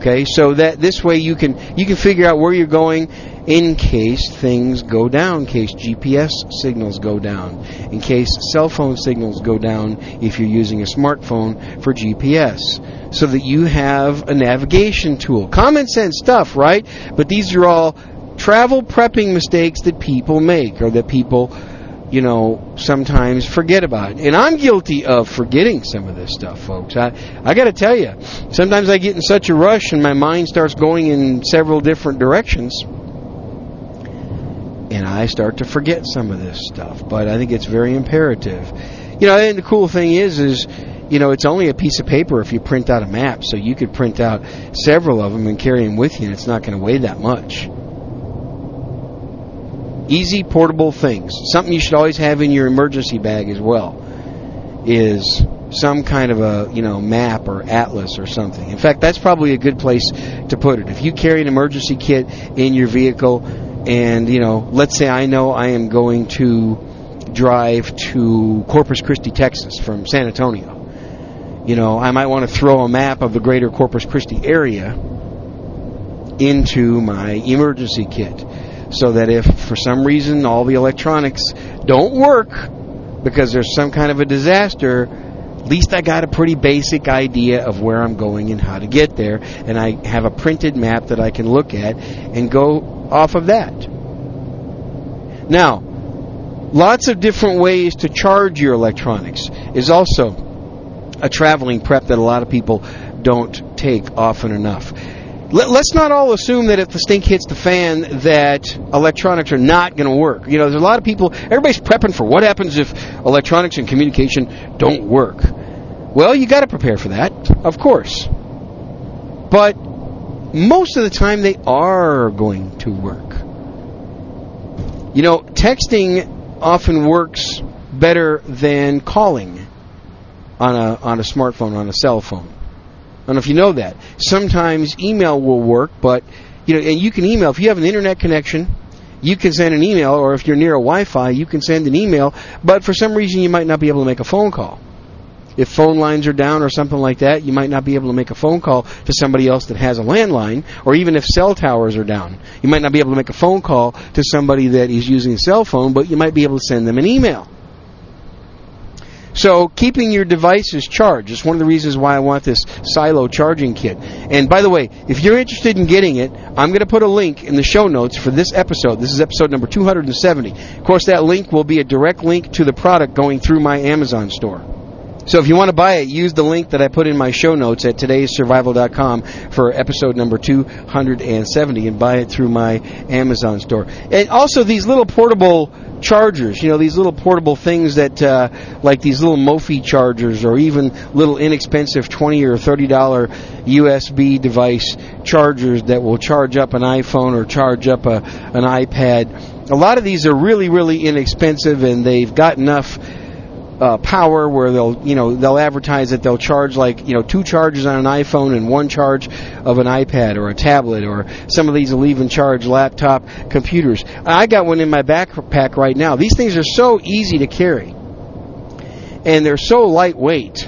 A: Okay, so that this way you can you can figure out where you're going in case things go down, in case GPS signals go down, in case cell phone signals go down if you're using a smartphone for GPS, so that you have a navigation tool. Common sense stuff, right? But these are all travel prepping mistakes that people make or that people you know, sometimes forget about it. And I'm guilty of forgetting some of this stuff, folks. I, I got to tell you, sometimes I get in such a rush and my mind starts going in several different directions. And I start to forget some of this stuff. But I think it's very imperative. You know, and the cool thing is, is, you know, it's only a piece of paper if you print out a map. So you could print out several of them and carry them with you, and it's not going to weigh that much easy portable things. Something you should always have in your emergency bag as well is some kind of a, you know, map or atlas or something. In fact, that's probably a good place to put it. If you carry an emergency kit in your vehicle and, you know, let's say I know I am going to drive to Corpus Christi, Texas from San Antonio. You know, I might want to throw a map of the greater Corpus Christi area into my emergency kit so that if for some reason all the electronics don't work because there's some kind of a disaster, At least I got a pretty basic idea of where I'm going and how to get there, and I have a printed map that I can look at and go off of that. Now, lots of different ways to charge your electronics is also a traveling prep that a lot of people don't take often enough. Let, us not all assume that if the stink hits the fan that electronics are not going to work. You know, there's a lot of people, everybody's prepping for what happens if electronics and communication don't work. Well, you got to prepare for that, of course. But most of the time they are going to work. You know, texting often works better than calling on a on a smartphone, on a cell phone. I don't know if you know that. Sometimes email will work, but you know, and you can email if you have an internet connection. You can send an email, or if you're near a Wi-Fi, you can send an email. But for some reason, you might not be able to make a phone call. If phone lines are down or something like that, you might not be able to make a phone call to somebody else that has a landline, or even if cell towers are down, you might not be able to make a phone call to somebody that is using a cell phone, but you might be able to send them an email. So keeping your devices charged is one of the reasons why I want this Silo charging kit. And by the way, if you're interested in getting it, I'm going to put a link in the show notes for this episode. This is episode number 270. Of course, that link will be a direct link to the product going through my Amazon store. So if you want to buy it, use the link that I put in my show notes at todaysurvival.com for episode number 270 and buy it through my Amazon store. And also these little portable chargers, you know, these little portable things that, uh, like these little Mophie chargers or even little inexpensive 20 or $30 USB device chargers that will charge up an iPhone or charge up a, an iPad. A lot of these are really, really inexpensive and they've got enough uh, power where they'll you know they'll advertise that they'll charge like you know two charges on an iPhone and one charge of an iPad or a tablet or some of these will even charge laptop computers. I got one in my backpack right now. These things are so easy to carry and they're so lightweight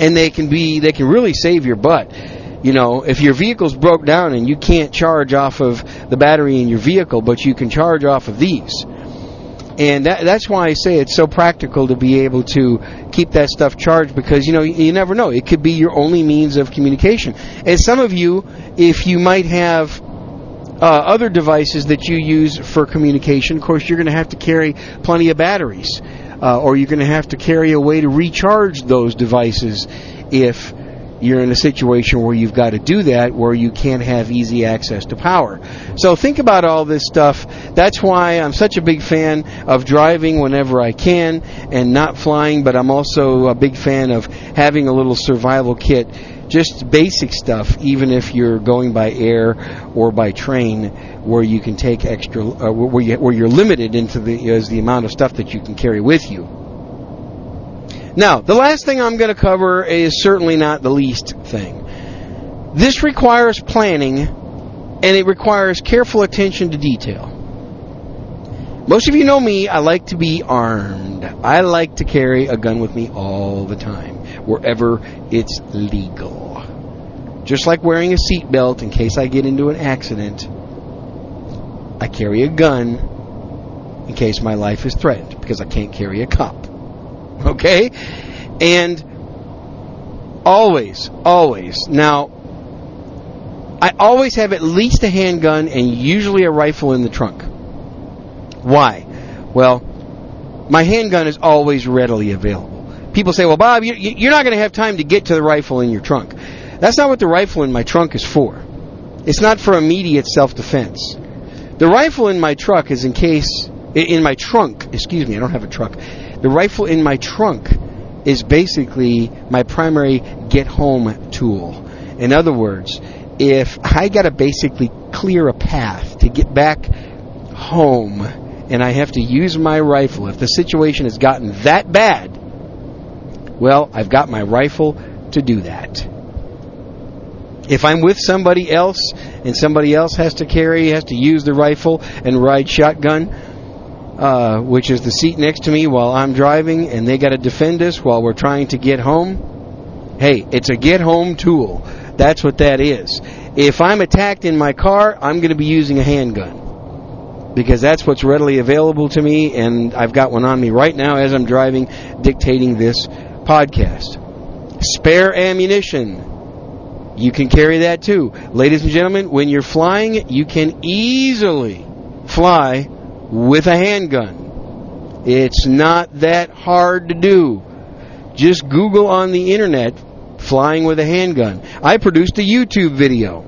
A: and they can be they can really save your butt. You know, if your vehicle's broke down and you can't charge off of the battery in your vehicle, but you can charge off of these and that, that's why I say it's so practical to be able to keep that stuff charged because you know you never know it could be your only means of communication. And some of you, if you might have uh, other devices that you use for communication, of course you're going to have to carry plenty of batteries, uh, or you're going to have to carry a way to recharge those devices if you're in a situation where you've got to do that, where you can't have easy access to power. So think about all this stuff. That's why I'm such a big fan of driving whenever I can and not flying, but I'm also a big fan of having a little survival kit. Just basic stuff, even if you're going by air or by train, where you can take extra, uh, where, you, where you're limited into the as the amount of stuff that you can carry with you. Now, the last thing I'm going to cover is certainly not the least thing. This requires planning and it requires careful attention to detail. Most of you know me, I like to be armed. I like to carry a gun with me all the time, wherever it's legal. Just like wearing a seatbelt in case I get into an accident, I carry a gun in case my life is threatened because I can't carry a cop. Okay? And always, always. Now, I always have at least a handgun and usually a rifle in the trunk. Why? Well, my handgun is always readily available. People say, well, Bob, you're not going to have time to get to the rifle in your trunk. That's not what the rifle in my trunk is for. It's not for immediate self-defense. The rifle in my truck is in case, in my trunk, excuse me, I don't have a truck. The rifle in my trunk is basically my primary get home tool. In other words, if I got to basically clear a path to get back home and I have to use my rifle, if the situation has gotten that bad, well, I've got my rifle to do that. If I'm with somebody else and somebody else has to carry, has to use the rifle and ride shotgun, uh, which is the seat next to me while I'm driving, and they got to defend us while we're trying to get home. Hey, it's a get home tool. That's what that is. If I'm attacked in my car, I'm going to be using a handgun because that's what's readily available to me, and I've got one on me right now as I'm driving, dictating this podcast. Spare ammunition. You can carry that too. Ladies and gentlemen, when you're flying, you can easily fly with a handgun. It's not that hard to do. Just Google on the internet flying with a handgun. I produced a YouTube video.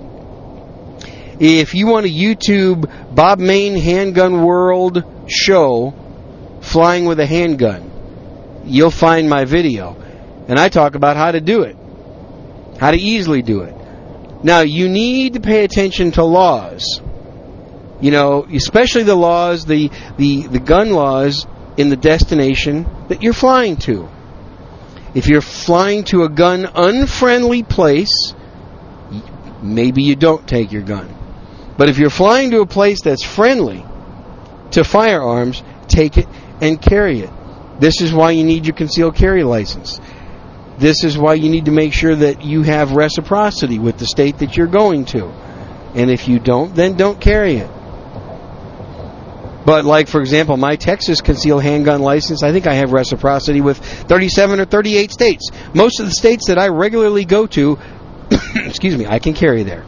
A: If you want a YouTube Bob Mayne Handgun World show flying with a handgun, you'll find my video. And I talk about how to do it, how to easily do it. Now, you need to pay attention to laws. You know, especially the laws, the, the, the gun laws in the destination that you're flying to. If you're flying to a gun unfriendly place, maybe you don't take your gun. But if you're flying to a place that's friendly to firearms, take it and carry it. This is why you need your concealed carry license. This is why you need to make sure that you have reciprocity with the state that you're going to. And if you don't, then don't carry it. But like for example, my Texas concealed handgun license, I think I have reciprocity with 37 or 38 states. Most of the states that I regularly go to, excuse me, I can carry there.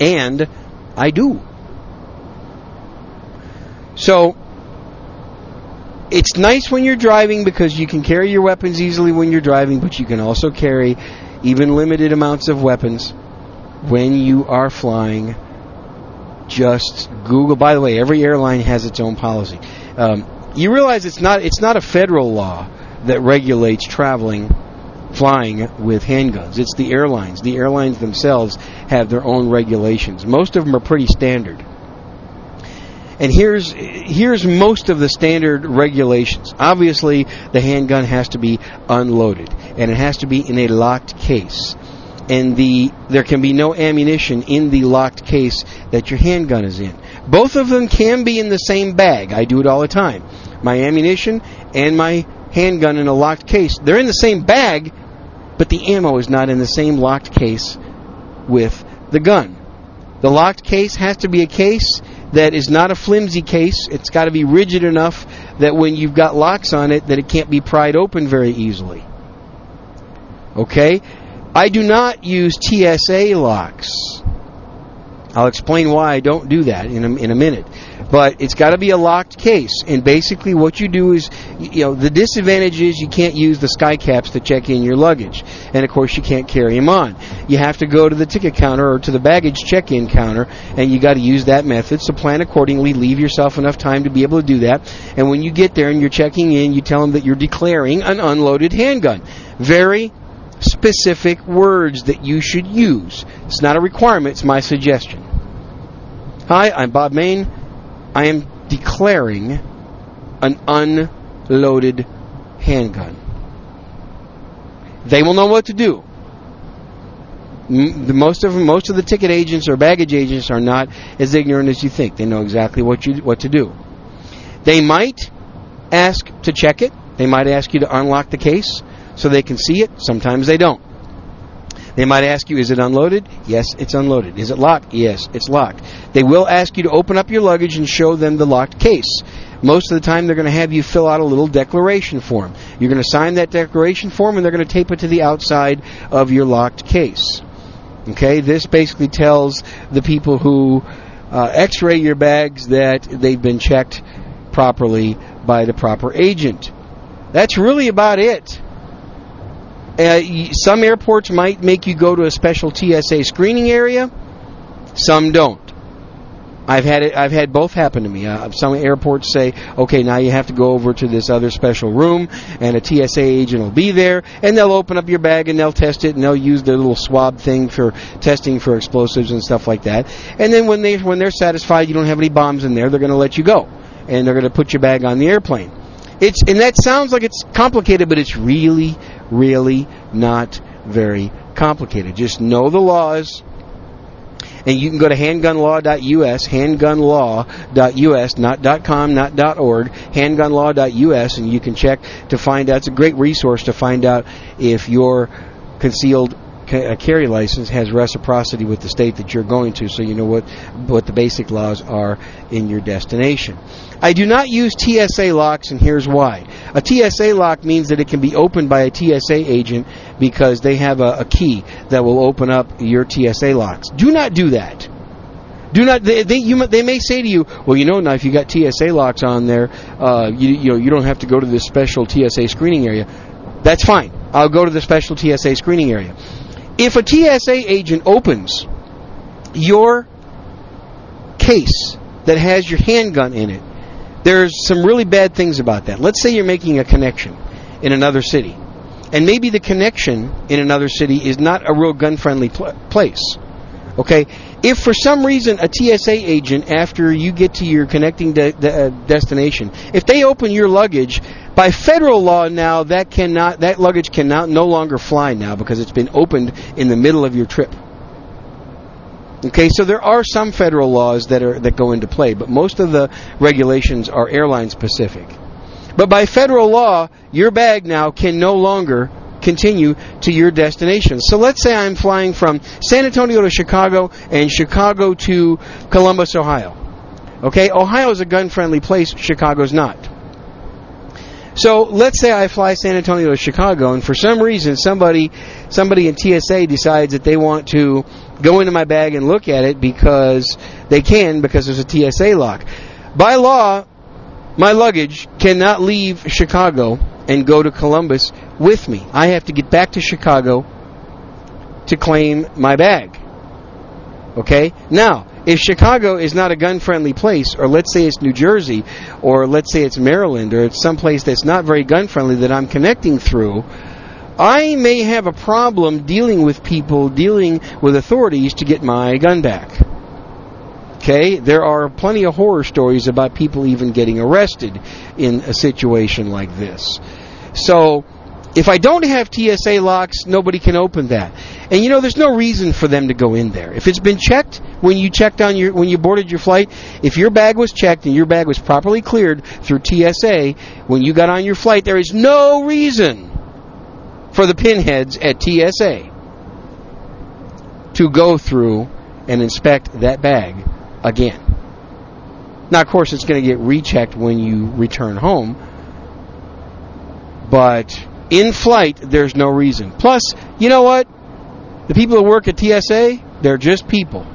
A: And I do. So it's nice when you're driving because you can carry your weapons easily when you're driving, but you can also carry even limited amounts of weapons when you are flying just Google. By the way, every airline has its own policy. Um, you realize it's not it's not a federal law that regulates traveling, flying with handguns. It's the airlines. The airlines themselves have their own regulations. Most of them are pretty standard. And here's here's most of the standard regulations. Obviously, the handgun has to be unloaded, and it has to be in a locked case and the there can be no ammunition in the locked case that your handgun is in. Both of them can be in the same bag. I do it all the time. My ammunition and my handgun in a locked case. They're in the same bag, but the ammo is not in the same locked case with the gun. The locked case has to be a case that is not a flimsy case. It's got to be rigid enough that when you've got locks on it that it can't be pried open very easily. Okay? I do not use TSA locks. I'll explain why I don't do that in a, in a minute. But it's got to be a locked case. And basically, what you do is, you know, the disadvantage is you can't use the sky caps to check in your luggage. And of course, you can't carry them on. You have to go to the ticket counter or to the baggage check in counter, and you got to use that method. So plan accordingly. Leave yourself enough time to be able to do that. And when you get there and you're checking in, you tell them that you're declaring an unloaded handgun. Very specific words that you should use. It's not a requirement, it's my suggestion. Hi, I'm Bob Mayne. I am declaring an unloaded handgun. They will know what to do. Most of most of the ticket agents or baggage agents are not as ignorant as you think. They know exactly what you what to do. They might ask to check it. They might ask you to unlock the case so they can see it. Sometimes they don't. They might ask you, is it unloaded? Yes, it's unloaded. Is it locked? Yes, it's locked. They will ask you to open up your luggage and show them the locked case. Most of the time, they're going to have you fill out a little declaration form. You're going to sign that declaration form, and they're going to tape it to the outside of your locked case. Okay, this basically tells the people who uh, x-ray your bags that they've been checked properly by the proper agent. That's really about it. Uh, some airports might make you go to a special TSA screening area. Some don't. I've had it. I've had both happen to me. Uh, some airports say, "Okay, now you have to go over to this other special room, and a TSA agent will be there, and they'll open up your bag and they'll test it, and they'll use their little swab thing for testing for explosives and stuff like that. And then when they when they're satisfied you don't have any bombs in there, they're going to let you go, and they're going to put your bag on the airplane. It's and that sounds like it's complicated, but it's really, really not very complicated. Just know the laws. And you can go to handgunlaw.us, handgunlaw.us, not .com, not .org, handgunlaw.us, and you can check to find out. It's a great resource to find out if your concealed ca- carry license has reciprocity with the state that you're going to, so you know what what the basic laws are in your destination. I do not use TSA locks, and here's why. A TSA lock means that it can be opened by a TSA agent because they have a, a key that will open up your TSA locks. Do not do that. Do not. They, they, you, they may say to you, "Well, you know, now if you got TSA locks on there, uh, you, you know, you don't have to go to this special TSA screening area." That's fine. I'll go to the special TSA screening area. If a TSA agent opens your case that has your handgun in it, there's some really bad things about that. Let's say you're making a connection in another city, and maybe the connection in another city is not a real gun-friendly pl- place. Okay, if for some reason a TSA agent, after you get to your connecting de- de- uh, destination, if they open your luggage, by federal law now that cannot that luggage cannot no longer fly now because it's been opened in the middle of your trip. Okay, so there are some federal laws that are that go into play, but most of the regulations are airline specific. But by federal law, your bag now can no longer continue to your destination. So let's say I'm flying from San Antonio to Chicago and Chicago to Columbus, Ohio. Okay, Ohio is a gun-friendly place, Chicago's not. So let's say I fly San Antonio to Chicago, and for some reason somebody somebody in TSA decides that they want to go into my bag and look at it because they can because there's a TSA lock. By law, my luggage cannot leave Chicago and go to Columbus with me. I have to get back to Chicago to claim my bag. Okay? Now, if Chicago is not a gun friendly place, or let's say it's New Jersey, or let's say it's Maryland, or it's some place that's not very gun friendly that I'm connecting through, I may have a problem dealing with people, dealing with authorities to get my gun back. Okay, there are plenty of horror stories about people even getting arrested in a situation like this. So, if I don't have TSA locks, nobody can open that. And you know, there's no reason for them to go in there. If it's been checked when you checked on your when you boarded your flight, if your bag was checked and your bag was properly cleared through TSA when you got on your flight, there is no reason for the pinheads at TSA to go through and inspect that bag again. Now, of course, it's going to get rechecked when you return home, but in flight, there's no reason. Plus, you know what? The people that work at TSA, they're just people.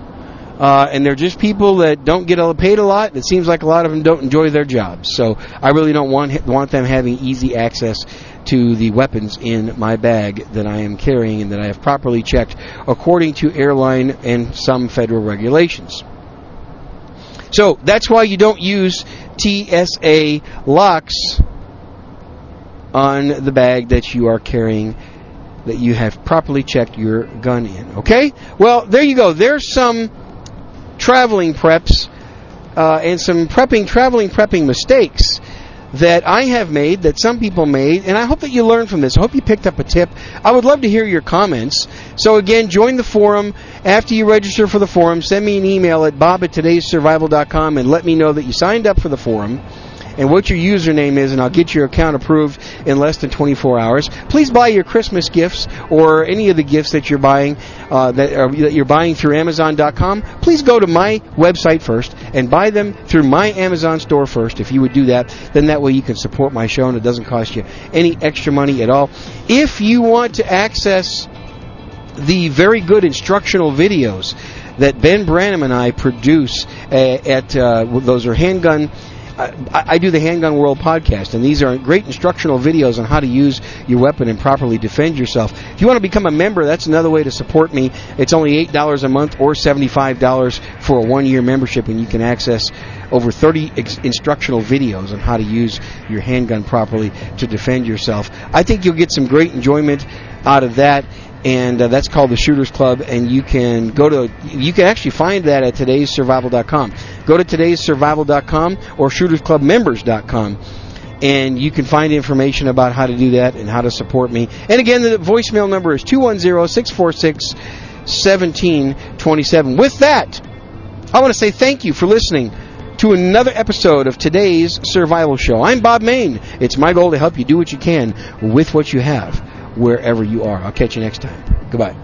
A: Uh, and they're just people that don't get paid a lot. It seems like a lot of them don't enjoy their jobs. So I really don't want want them having easy access to the weapons in my bag that I am carrying and that I have properly checked according to airline and some federal regulations. So that's why you don't use TSA locks on the bag that you are carrying that you have properly checked your gun in. Okay? Well, there you go. There's some traveling preps uh, and some prepping, traveling prepping mistakes that I have made, that some people made, and I hope that you learned from this. I hope you picked up a tip. I would love to hear your comments. So again, join the forum. After you register for the forum, send me an email at bob at and let me know that you signed up for the forum and what your username is, and I'll get your account approved in less than 24 hours. Please buy your Christmas gifts or any of the gifts that you're buying uh, that, are, that you're buying through Amazon.com. Please go to my website first and buy them through my Amazon store first. If you would do that, then that way you can support my show and it doesn't cost you any extra money at all. If you want to access the very good instructional videos that Ben Branham and I produce uh, at uh, those are handgun I, I, do the Handgun World podcast, and these are great instructional videos on how to use your weapon and properly defend yourself. If you want to become a member, that's another way to support me. It's only $8 a month or $75 for a one year membership, and you can access over 30 ex- instructional videos on how to use your handgun properly to defend yourself. I think you'll get some great enjoyment out of that and uh, that's called the Shooters Club. And you can go to you can actually find that at today'ssurvival.com. Go to today'ssurvival.com or shootersclubmembers.com. And you can find information about how to do that and how to support me. And again, the voicemail number is 210 646 1727. With that, I want to say thank you for listening to another episode of today's Survival Show. I'm Bob Mayne. It's my goal to help you do what you can with what you have wherever you are. I'll catch you next time. Goodbye.